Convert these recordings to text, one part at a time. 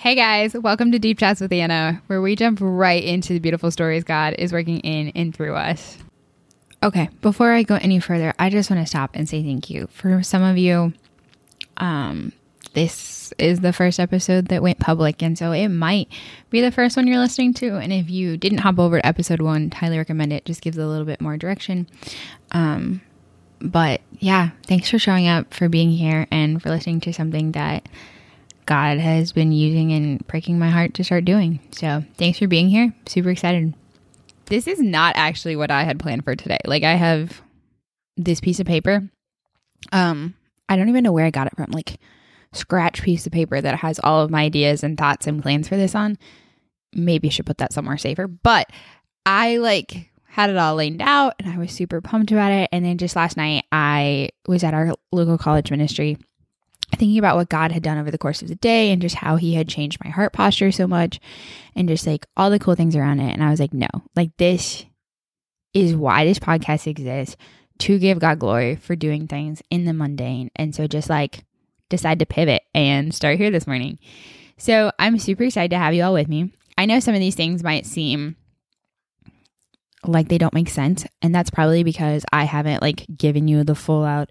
Hey guys, welcome to Deep Chats with Anna, where we jump right into the beautiful stories God is working in and through us. Okay, before I go any further, I just want to stop and say thank you. For some of you, um, this is the first episode that went public, and so it might be the first one you're listening to. And if you didn't hop over to episode one, highly recommend it. Just gives a little bit more direction. Um, but yeah, thanks for showing up, for being here, and for listening to something that God has been using and breaking my heart to start doing. So thanks for being here. Super excited. This is not actually what I had planned for today. Like I have this piece of paper. Um, I don't even know where I got it from. Like scratch piece of paper that has all of my ideas and thoughts and plans for this on. Maybe I should put that somewhere safer. But I like had it all laid out and I was super pumped about it. And then just last night I was at our local college ministry thinking about what God had done over the course of the day and just how he had changed my heart posture so much and just like all the cool things around it. And I was like, no, like this is why this podcast exists to give God glory for doing things in the mundane. And so just like decide to pivot and start here this morning. So I'm super excited to have you all with me. I know some of these things might seem like they don't make sense. And that's probably because I haven't like given you the full out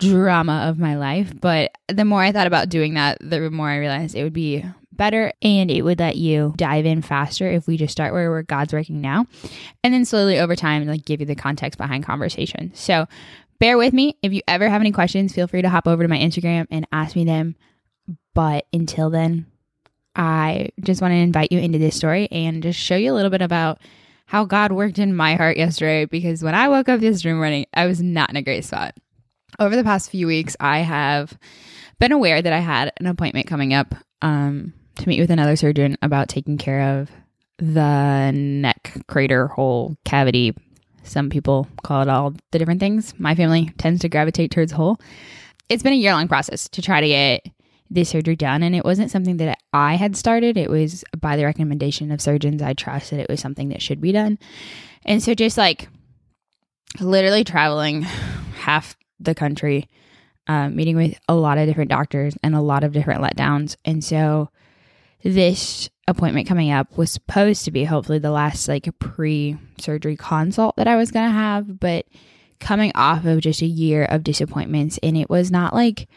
drama of my life. But the more I thought about doing that, the more I realized it would be better and it would let you dive in faster if we just start where God's working now and then slowly over time like give you the context behind conversation. So bear with me. If you ever have any questions, feel free to hop over to my Instagram and ask me them. But until then, I just want to invite you into this story and just show you a little bit about how God worked in my heart yesterday because when I woke up yesterday morning, I was not in a great spot over the past few weeks, I have been aware that I had an appointment coming up um, to meet with another surgeon about taking care of the neck crater hole cavity. Some people call it all the different things. My family tends to gravitate towards hole. It's been a year long process to try to get this surgery done, and it wasn't something that I had started. It was by the recommendation of surgeons I trust that it was something that should be done. And so, just like literally traveling half the country, um, meeting with a lot of different doctors and a lot of different letdowns. And so this appointment coming up was supposed to be hopefully the last like pre surgery consult that I was going to have, but coming off of just a year of disappointments. And it was not like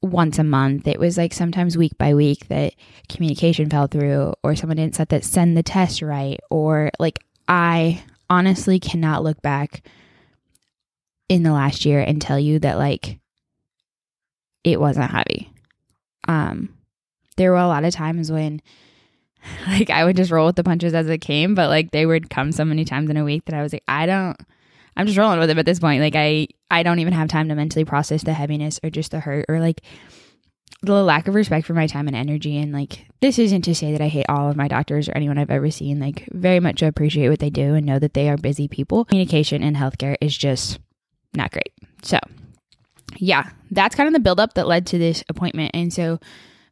once a month, it was like sometimes week by week that communication fell through, or someone didn't set that send the test right, or like I honestly cannot look back in the last year and tell you that like it wasn't heavy. Um there were a lot of times when like I would just roll with the punches as it came, but like they would come so many times in a week that I was like, I don't I'm just rolling with it at this point. Like I I don't even have time to mentally process the heaviness or just the hurt or like the lack of respect for my time and energy and like this isn't to say that I hate all of my doctors or anyone I've ever seen. Like very much appreciate what they do and know that they are busy people. Communication in healthcare is just not great. So, yeah, that's kind of the buildup that led to this appointment. And so,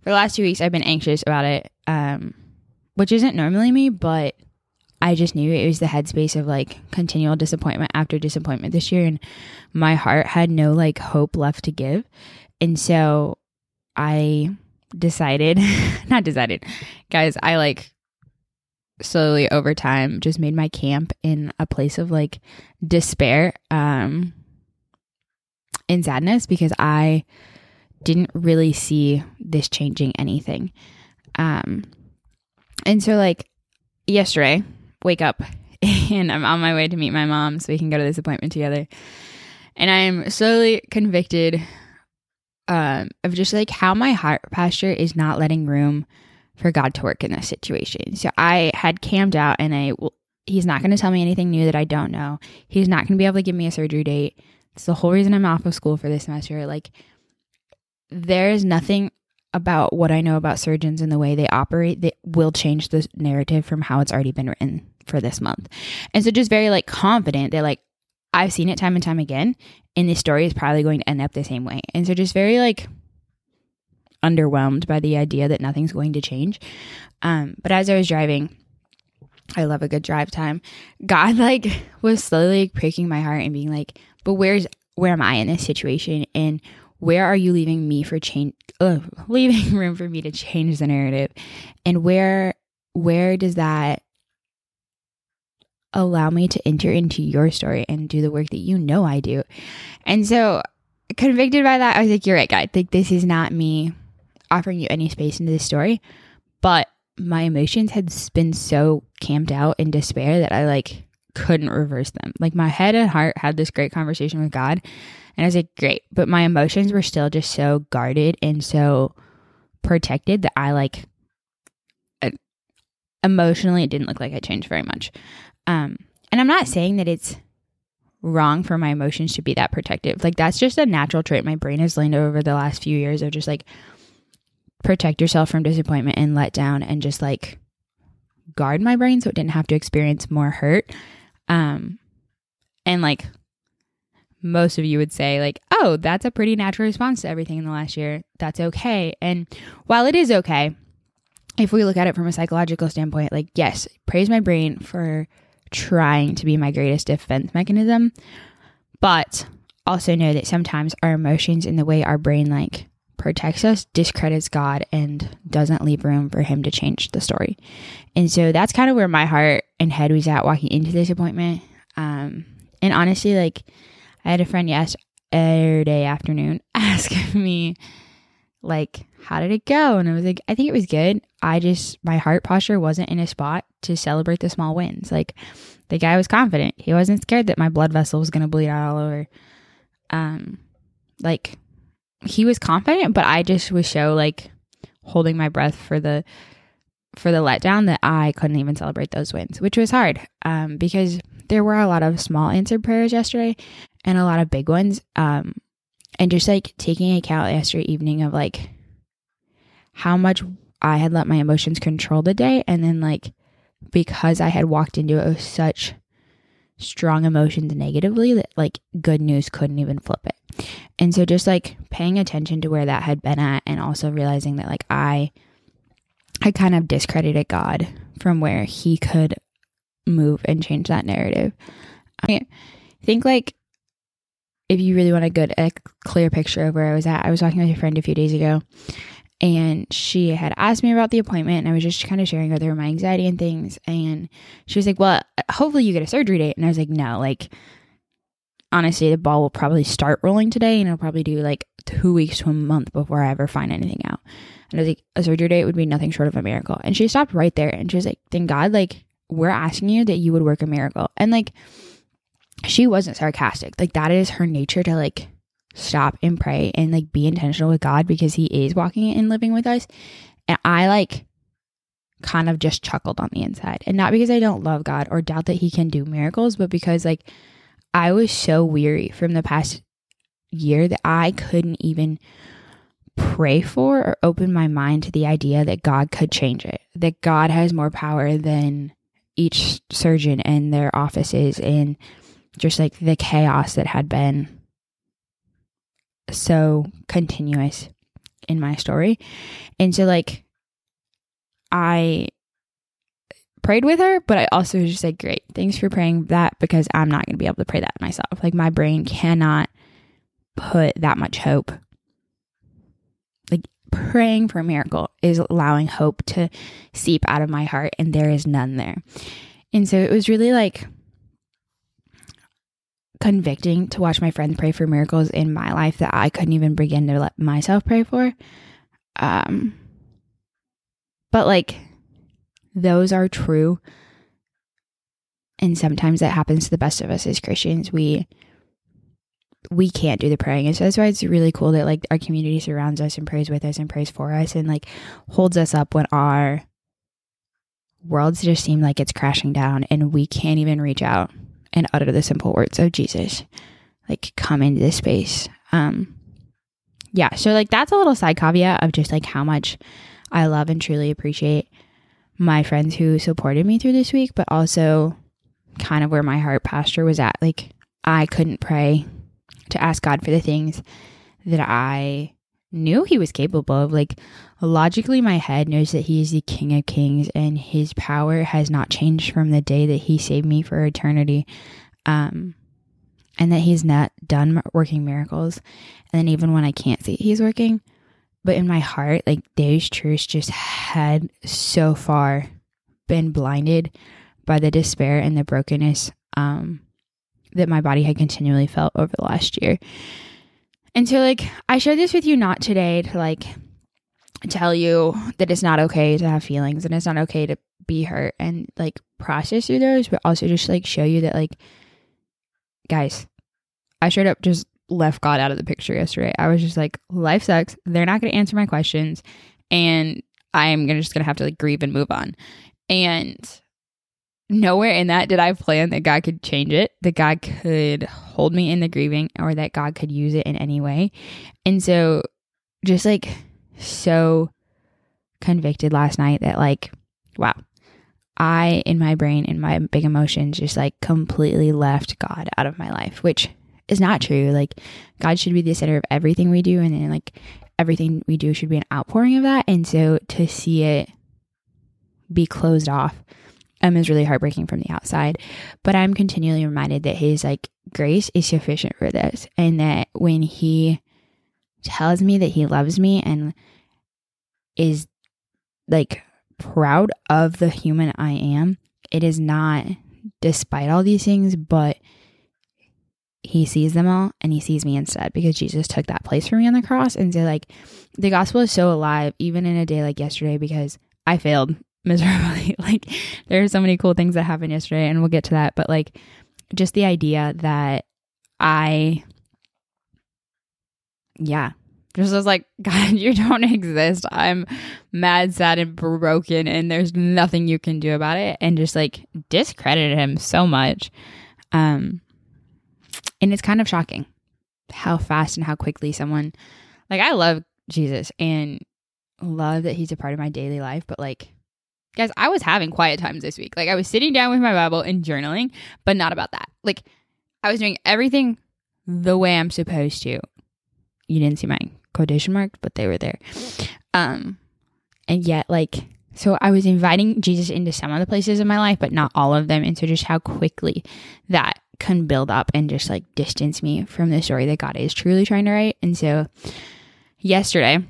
for the last two weeks, I've been anxious about it, um, which isn't normally me, but I just knew it was the headspace of like continual disappointment after disappointment this year. And my heart had no like hope left to give. And so, I decided, not decided, guys, I like slowly over time just made my camp in a place of like despair. Um, in sadness because I didn't really see this changing anything. Um, and so, like, yesterday, wake up and I'm on my way to meet my mom so we can go to this appointment together. And I am slowly convicted um, of just like how my heart posture is not letting room for God to work in this situation. So I had camped out and I, he's not going to tell me anything new that I don't know. He's not going to be able to give me a surgery date. It's the whole reason I'm off of school for this semester. Like, there is nothing about what I know about surgeons and the way they operate that will change the narrative from how it's already been written for this month. And so, just very like confident that, like, I've seen it time and time again, and this story is probably going to end up the same way. And so, just very like underwhelmed by the idea that nothing's going to change. Um, but as I was driving, I love a good drive time. God like was slowly breaking my heart and being like, but where's where am I in this situation? And where are you leaving me for change leaving room for me to change the narrative and where where does that allow me to enter into your story and do the work that you know I do. And so convicted by that, I was like, you're right, God. Like this is not me offering you any space into this story. But my emotions had been so camped out in despair that I like couldn't reverse them. Like my head and heart had this great conversation with God. And I was like, great. But my emotions were still just so guarded and so protected that I like emotionally it didn't look like I changed very much. Um, and I'm not saying that it's wrong for my emotions to be that protective. Like that's just a natural trait my brain has learned over the last few years of just like protect yourself from disappointment and let down and just like guard my brain so it didn't have to experience more hurt. Um and like most of you would say like, "Oh, that's a pretty natural response to everything in the last year. That's okay." And while it is okay, if we look at it from a psychological standpoint, like yes, praise my brain for trying to be my greatest defense mechanism. But also know that sometimes our emotions and the way our brain like protects us discredits God and doesn't leave room for him to change the story. And so that's kind of where my heart and head was at walking into this appointment. Um, and honestly, like I had a friend yesterday afternoon ask me, like, how did it go? And I was like, I think it was good. I just, my heart posture wasn't in a spot to celebrate the small wins. Like, the guy was confident. He wasn't scared that my blood vessel was going to bleed out all over. Um, like, he was confident, but I just was so, like, holding my breath for the, for the letdown that I couldn't even celebrate those wins, which was hard. Um, because there were a lot of small answered prayers yesterday and a lot of big ones. Um, and just like taking account yesterday evening of like how much I had let my emotions control the day. And then, like, because I had walked into it with such strong emotions negatively that, like, good news couldn't even flip it. And so, just like paying attention to where that had been at, and also realizing that, like, I, I kind of discredited God from where He could move and change that narrative. I think, like, if you really want a good, a clear picture of where I was at, I was talking with a friend a few days ago, and she had asked me about the appointment and I was just kind of sharing with her my anxiety and things and she was like, "Well, hopefully you get a surgery date." And I was like, "No, like honestly, the ball will probably start rolling today and it'll probably do like 2 weeks to a month before I ever find anything out." And I was like, "A surgery date would be nothing short of a miracle." And she stopped right there and she was like, "Thank God like we're asking you that you would work a miracle." And like she wasn't sarcastic. Like that is her nature to like stop and pray and like be intentional with God because He is walking and living with us. And I like kind of just chuckled on the inside. And not because I don't love God or doubt that He can do miracles, but because like I was so weary from the past year that I couldn't even pray for or open my mind to the idea that God could change it, that God has more power than each surgeon and their offices and just like the chaos that had been so continuous in my story. And so, like, I prayed with her, but I also just said, Great, thanks for praying that because I'm not going to be able to pray that myself. Like, my brain cannot put that much hope. Like, praying for a miracle is allowing hope to seep out of my heart, and there is none there. And so it was really like convicting to watch my friends pray for miracles in my life that I couldn't even begin to let myself pray for. Um, but like those are true. And sometimes that happens to the best of us as Christians. We we can't do the praying. And so that's why it's really cool that like our community surrounds us and prays with us and prays for us and like holds us up when our worlds just seem like it's crashing down and we can't even reach out and utter the simple words of Jesus. Like come into this space. Um yeah, so like that's a little side caveat of just like how much I love and truly appreciate my friends who supported me through this week, but also kind of where my heart posture was at. Like I couldn't pray to ask God for the things that I knew he was capable of. Like, logically, my head knows that he is the King of Kings and his power has not changed from the day that he saved me for eternity. Um, and that he's not done working miracles. And then even when I can't see he's working, but in my heart, like those truths just had so far been blinded by the despair and the brokenness um, that my body had continually felt over the last year. And so, like, I share this with you not today to like tell you that it's not okay to have feelings and it's not okay to be hurt and like process through those, but also just like show you that, like, guys, I straight up just left God out of the picture yesterday. I was just like, life sucks. They're not going to answer my questions. And I'm gonna, just going to have to like grieve and move on. And nowhere in that did I plan that God could change it, that God could hold me in the grieving, or that God could use it in any way. And so, just like so convicted last night that, like, wow, I, in my brain, in my big emotions, just like completely left God out of my life, which is not true. Like, God should be the center of everything we do, and then, like, everything we do should be an outpouring of that. And so, to see it be closed off um, is really heartbreaking from the outside. But I'm continually reminded that his like grace is sufficient for this, and that when he tells me that he loves me and is like proud of the human I am, it is not despite all these things, but he sees them all and he sees me instead because Jesus took that place for me on the cross. And so, like, the gospel is so alive, even in a day like yesterday, because I failed miserably. like there are so many cool things that happened yesterday and we'll get to that, but like just the idea that I yeah, just was like, God, you don't exist. I'm mad, sad, and broken, and there's nothing you can do about it. And just like discredited him so much. Um, and it's kind of shocking how fast and how quickly someone, like, I love Jesus and love that he's a part of my daily life, but like, Guys, I was having quiet times this week. Like I was sitting down with my Bible and journaling, but not about that. Like I was doing everything the way I'm supposed to. You didn't see my quotation marks, but they were there. Um and yet like so I was inviting Jesus into some of the places in my life, but not all of them. And so just how quickly that can build up and just like distance me from the story that God is truly trying to write. And so yesterday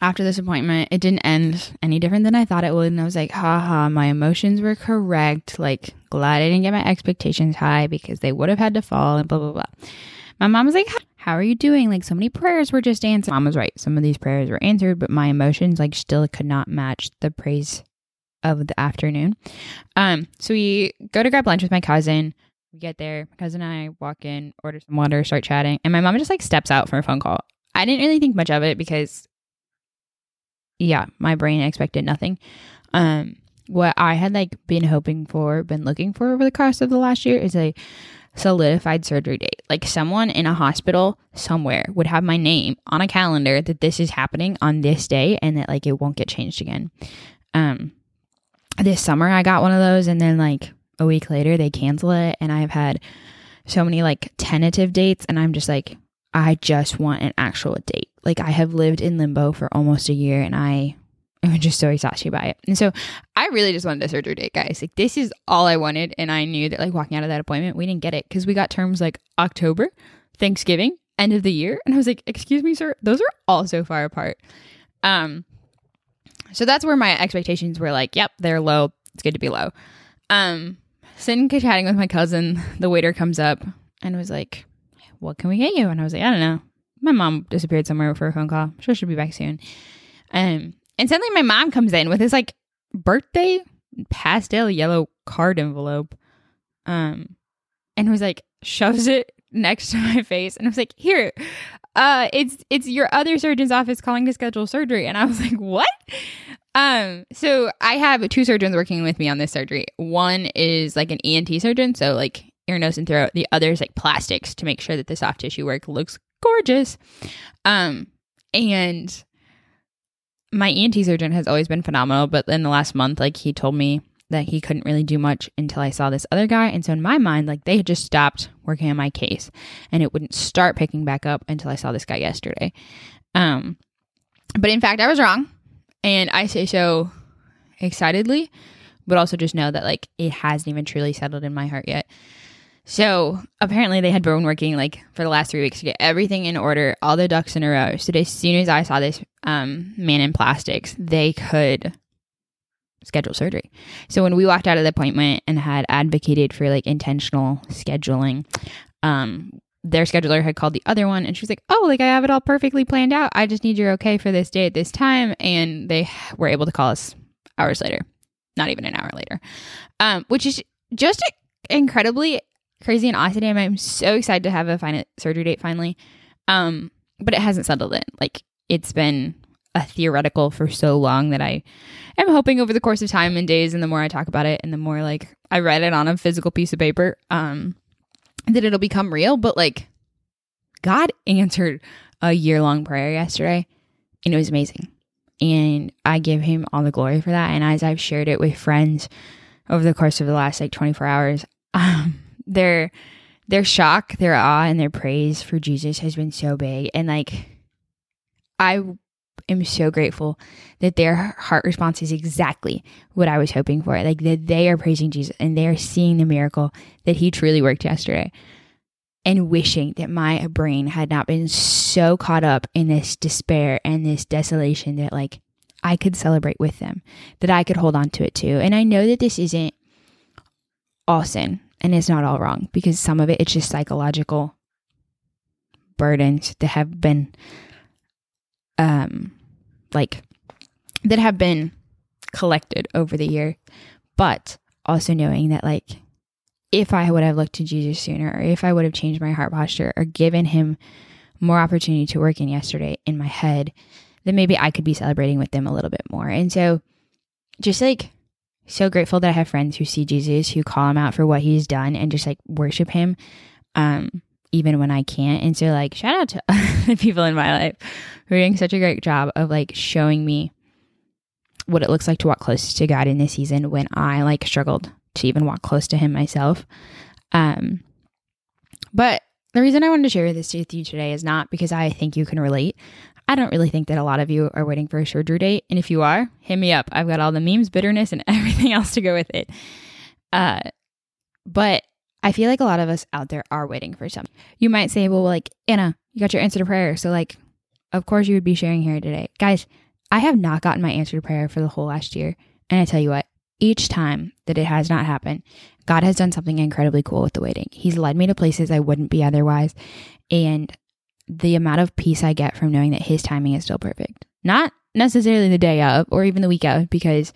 after this appointment, it didn't end any different than I thought it would. And I was like, haha, my emotions were correct. Like, glad I didn't get my expectations high because they would have had to fall and blah, blah, blah. My mom was like, how are you doing? Like, so many prayers were just answered. Mom was right. Some of these prayers were answered, but my emotions, like, still could not match the praise of the afternoon. Um, so we go to grab lunch with my cousin. We get there. My cousin and I walk in, order some water, start chatting, and my mom just like steps out for a phone call. I didn't really think much of it because yeah, my brain expected nothing. Um, what I had like been hoping for, been looking for over the course of the last year is a solidified surgery date. Like someone in a hospital somewhere would have my name on a calendar that this is happening on this day and that like it won't get changed again. Um, this summer I got one of those and then like a week later they cancel it and I've had so many like tentative dates and I'm just like I just want an actual date. Like I have lived in limbo for almost a year and I am just so exhausted by it. And so I really just wanted a surgery date, guys. Like this is all I wanted. And I knew that like walking out of that appointment, we didn't get it because we got terms like October, Thanksgiving, end of the year. And I was like, excuse me, sir, those are all so far apart. Um, so that's where my expectations were like, yep, they're low. It's good to be low. Um, sitting chatting with my cousin, the waiter comes up and was like, what can we get you? And I was like, I don't know. My mom disappeared somewhere for a phone call. Sure, she'll be back soon. Um, and suddenly my mom comes in with this like birthday pastel yellow card envelope. Um, and was like, shoves it next to my face. And I was like, here, uh, it's it's your other surgeon's office calling to schedule surgery. And I was like, what? Um, so I have two surgeons working with me on this surgery. One is like an ENT surgeon, so like ear, nose, and throat. The other is like plastics to make sure that the soft tissue work looks gorgeous. Um, and my ENT surgeon has always been phenomenal, but in the last month, like he told me that he couldn't really do much until I saw this other guy. And so in my mind, like they had just stopped working on my case and it wouldn't start picking back up until I saw this guy yesterday. Um, but in fact, I was wrong. And I say so excitedly, but also just know that like it hasn't even truly settled in my heart yet. So apparently they had been working like for the last three weeks to get everything in order, all the ducks in a row. So as soon as I saw this um, man in plastics, they could schedule surgery. So when we walked out of the appointment and had advocated for like intentional scheduling, um, their scheduler had called the other one and she was like, Oh, like I have it all perfectly planned out. I just need your okay for this day at this time. And they were able to call us hours later, not even an hour later, um, which is just incredibly crazy and awesome. I'm so excited to have a final surgery date finally. Um, but it hasn't settled in. Like it's been a theoretical for so long that I am hoping over the course of time and days, and the more I talk about it, and the more like I write it on a physical piece of paper, um, that it'll become real. But like, God answered a year long prayer yesterday, and it was amazing. And I give him all the glory for that. And as I've shared it with friends over the course of the last like 24 hours, um, their their shock, their awe, and their praise for Jesus has been so big. And like, I am so grateful that their heart response is exactly what I was hoping for. Like that they are praising Jesus and they are seeing the miracle that he truly worked yesterday. And wishing that my brain had not been so caught up in this despair and this desolation that like I could celebrate with them, that I could hold on to it too. And I know that this isn't all sin and it's not all wrong because some of it it's just psychological burdens that have been um like that have been collected over the year but also knowing that like if i would have looked to jesus sooner or if i would have changed my heart posture or given him more opportunity to work in yesterday in my head then maybe i could be celebrating with them a little bit more. And so just like so grateful that I have friends who see Jesus, who call him out for what he's done and just like worship him, um, even when I can't. And so, like, shout out to the people in my life who are doing such a great job of like showing me what it looks like to walk close to God in this season when I like struggled to even walk close to him myself. Um, but the reason I wanted to share this with you today is not because I think you can relate. I don't really think that a lot of you are waiting for a surgery date. And if you are, hit me up. I've got all the memes, bitterness, and everything else to go with it. Uh, but I feel like a lot of us out there are waiting for something. You might say, well, like, Anna, you got your answer to prayer. So, like, of course you would be sharing here today. Guys, I have not gotten my answer to prayer for the whole last year. And I tell you what, each time that it has not happened, God has done something incredibly cool with the waiting. He's led me to places I wouldn't be otherwise. And the amount of peace I get from knowing that his timing is still perfect. Not necessarily the day of or even the week of, because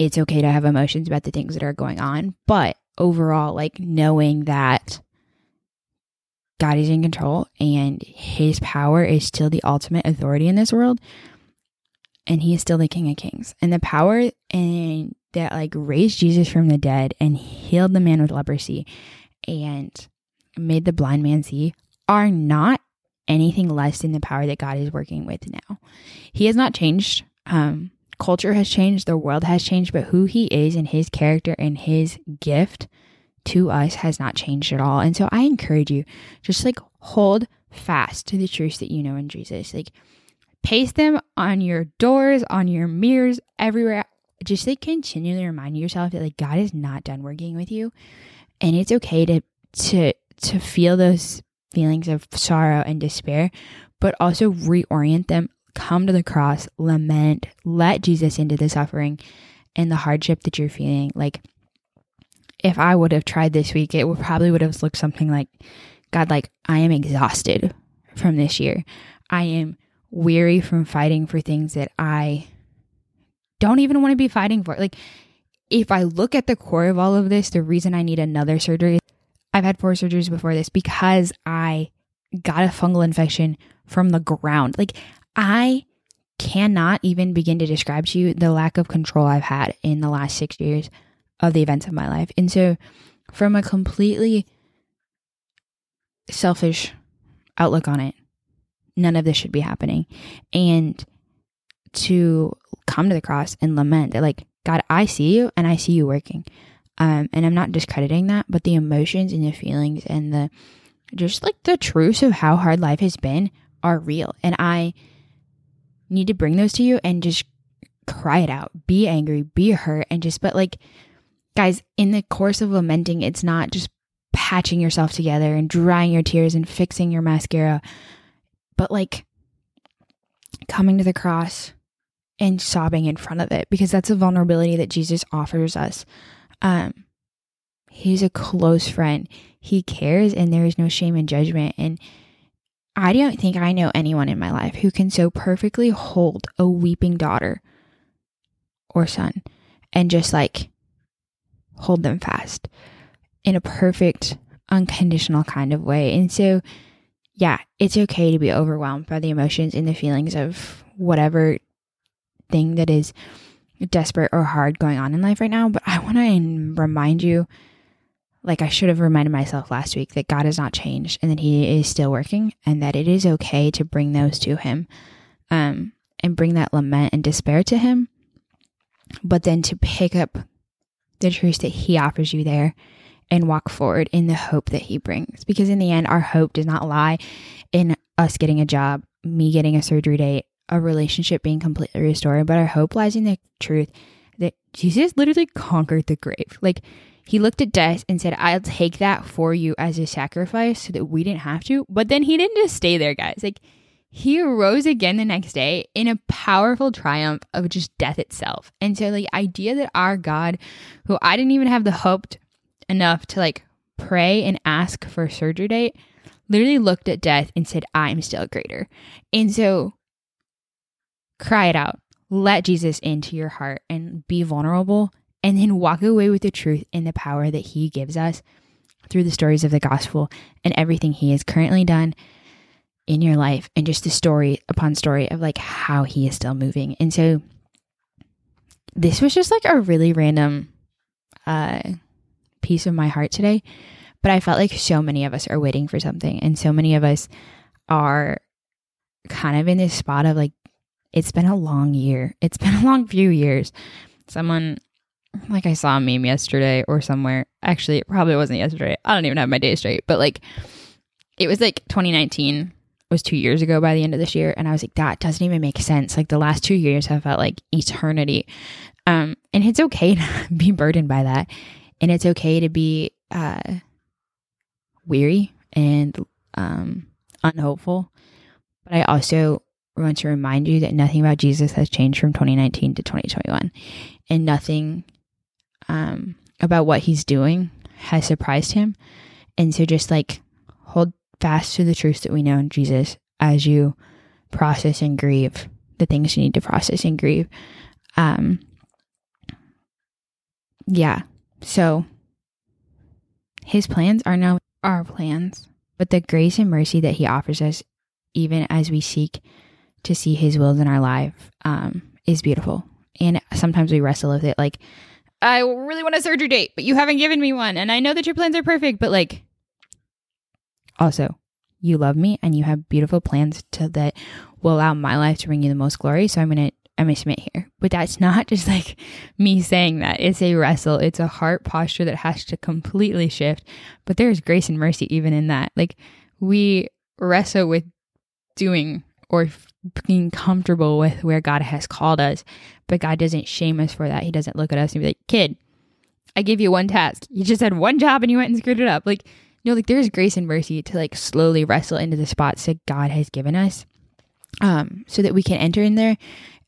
it's okay to have emotions about the things that are going on. But overall, like knowing that God is in control and his power is still the ultimate authority in this world. And he is still the King of Kings. And the power and that like raised Jesus from the dead and healed the man with leprosy and made the blind man see are not anything less than the power that God is working with now. He has not changed. Um, culture has changed, the world has changed, but who he is and his character and his gift to us has not changed at all. And so I encourage you just like hold fast to the truths that you know in Jesus. Like paste them on your doors, on your mirrors, everywhere. Just like continually remind yourself that like God is not done working with you. And it's okay to to to feel those feelings of sorrow and despair, but also reorient them, come to the cross, lament, let Jesus into the suffering and the hardship that you're feeling. Like, if I would have tried this week, it would probably would have looked something like, God, like, I am exhausted from this year. I am weary from fighting for things that I don't even want to be fighting for. Like, if I look at the core of all of this, the reason I need another surgery I've had four surgeries before this because I got a fungal infection from the ground. Like, I cannot even begin to describe to you the lack of control I've had in the last six years of the events of my life. And so, from a completely selfish outlook on it, none of this should be happening. And to come to the cross and lament that, like, God, I see you and I see you working. Um, and I'm not discrediting that, but the emotions and the feelings and the just like the truths of how hard life has been are real. And I need to bring those to you and just cry it out. Be angry, be hurt, and just, but like, guys, in the course of lamenting, it's not just patching yourself together and drying your tears and fixing your mascara, but like coming to the cross and sobbing in front of it because that's a vulnerability that Jesus offers us. Um, he's a close friend. He cares and there is no shame and judgment. And I don't think I know anyone in my life who can so perfectly hold a weeping daughter or son and just like hold them fast in a perfect, unconditional kind of way. And so, yeah, it's okay to be overwhelmed by the emotions and the feelings of whatever thing that is desperate or hard going on in life right now. But I want to remind you, like I should have reminded myself last week, that God has not changed and that He is still working and that it is okay to bring those to Him um, and bring that lament and despair to Him. But then to pick up the truth that He offers you there and walk forward in the hope that He brings. Because in the end, our hope does not lie in us getting a job, me getting a surgery date, a relationship being completely restored, but our hope lies in the truth Jesus literally conquered the grave. Like, he looked at death and said, I'll take that for you as a sacrifice so that we didn't have to. But then he didn't just stay there, guys. Like, he arose again the next day in a powerful triumph of just death itself. And so the idea that our God, who I didn't even have the hope enough to like pray and ask for surgery date, literally looked at death and said, I'm still greater. And so cry it out. Let Jesus into your heart and be vulnerable and then walk away with the truth and the power that he gives us through the stories of the gospel and everything he has currently done in your life and just the story upon story of like how he is still moving. And so this was just like a really random uh piece of my heart today. But I felt like so many of us are waiting for something, and so many of us are kind of in this spot of like, it's been a long year. It's been a long few years. Someone, like I saw a meme yesterday or somewhere. Actually, it probably wasn't yesterday. I don't even have my day straight, but like, it was like 2019 was two years ago by the end of this year. And I was like, that doesn't even make sense. Like the last two years have felt like eternity. Um, and it's okay to be burdened by that and it's okay to be uh, weary and um, unhopeful. But I also want to remind you that nothing about Jesus has changed from 2019 to 2021, and nothing um, about what he's doing has surprised him. And so, just like hold fast to the truths that we know in Jesus as you process and grieve the things you need to process and grieve. Um, yeah, so his plans are now our plans, but the grace and mercy that he offers us, even as we seek to see his wills in our life, um, is beautiful. And sometimes we wrestle with it like, I really want a surgery date, but you haven't given me one. And I know that your plans are perfect, but like, also, you love me and you have beautiful plans to that will allow my life to bring you the most glory. So I'm to I'm gonna submit here. But that's not just like me saying that. It's a wrestle. It's a heart posture that has to completely shift. But there's grace and mercy even in that. Like we wrestle with doing or being comfortable with where God has called us. But God doesn't shame us for that. He doesn't look at us and be like, kid, I gave you one task. You just had one job and you went and screwed it up. Like, you know, like there's grace and mercy to like slowly wrestle into the spots that God has given us. Um, so that we can enter in there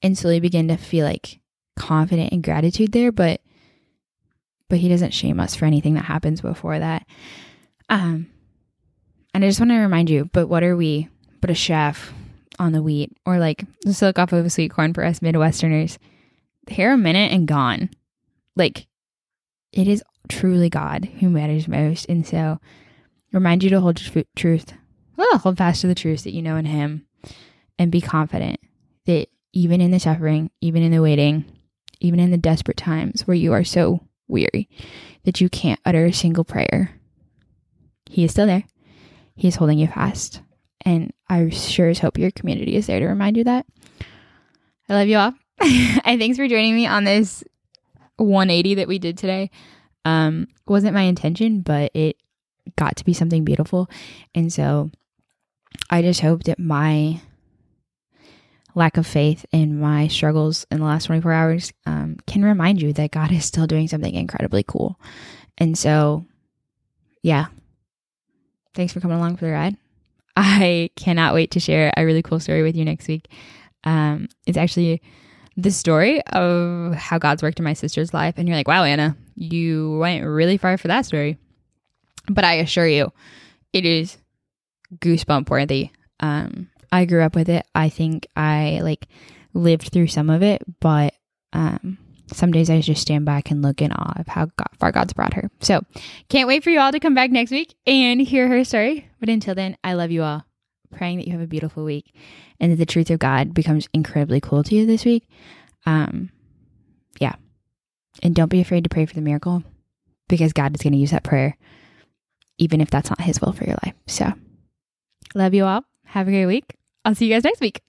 and slowly begin to feel like confident and gratitude there but but he doesn't shame us for anything that happens before that um and i just want to remind you but what are we but a chef on the wheat or like the silk off of a sweet corn for us midwesterners here a minute and gone like it is truly god who matters most and so remind you to hold your truth well hold fast to the truth that you know in him and be confident that even in the suffering, even in the waiting, even in the desperate times where you are so weary that you can't utter a single prayer. He is still there. He is holding you fast. And I sure as hope your community is there to remind you that. I love you all. and thanks for joining me on this 180 that we did today. Um, wasn't my intention, but it got to be something beautiful. And so I just hope that my lack of faith in my struggles in the last 24 hours um, can remind you that God is still doing something incredibly cool. And so, yeah, thanks for coming along for the ride. I cannot wait to share a really cool story with you next week. Um, it's actually the story of how God's worked in my sister's life. And you're like, wow, Anna, you went really far for that story. But I assure you, it is goosebump worthy. Um, I grew up with it. I think I like lived through some of it, but um, some days I just stand back and look in awe of how God, far God's brought her. So can't wait for you all to come back next week and hear her story. But until then, I love you all. Praying that you have a beautiful week and that the truth of God becomes incredibly cool to you this week. Um, yeah. And don't be afraid to pray for the miracle because God is going to use that prayer, even if that's not His will for your life. So, love you all. Have a great week. I'll see you guys next week.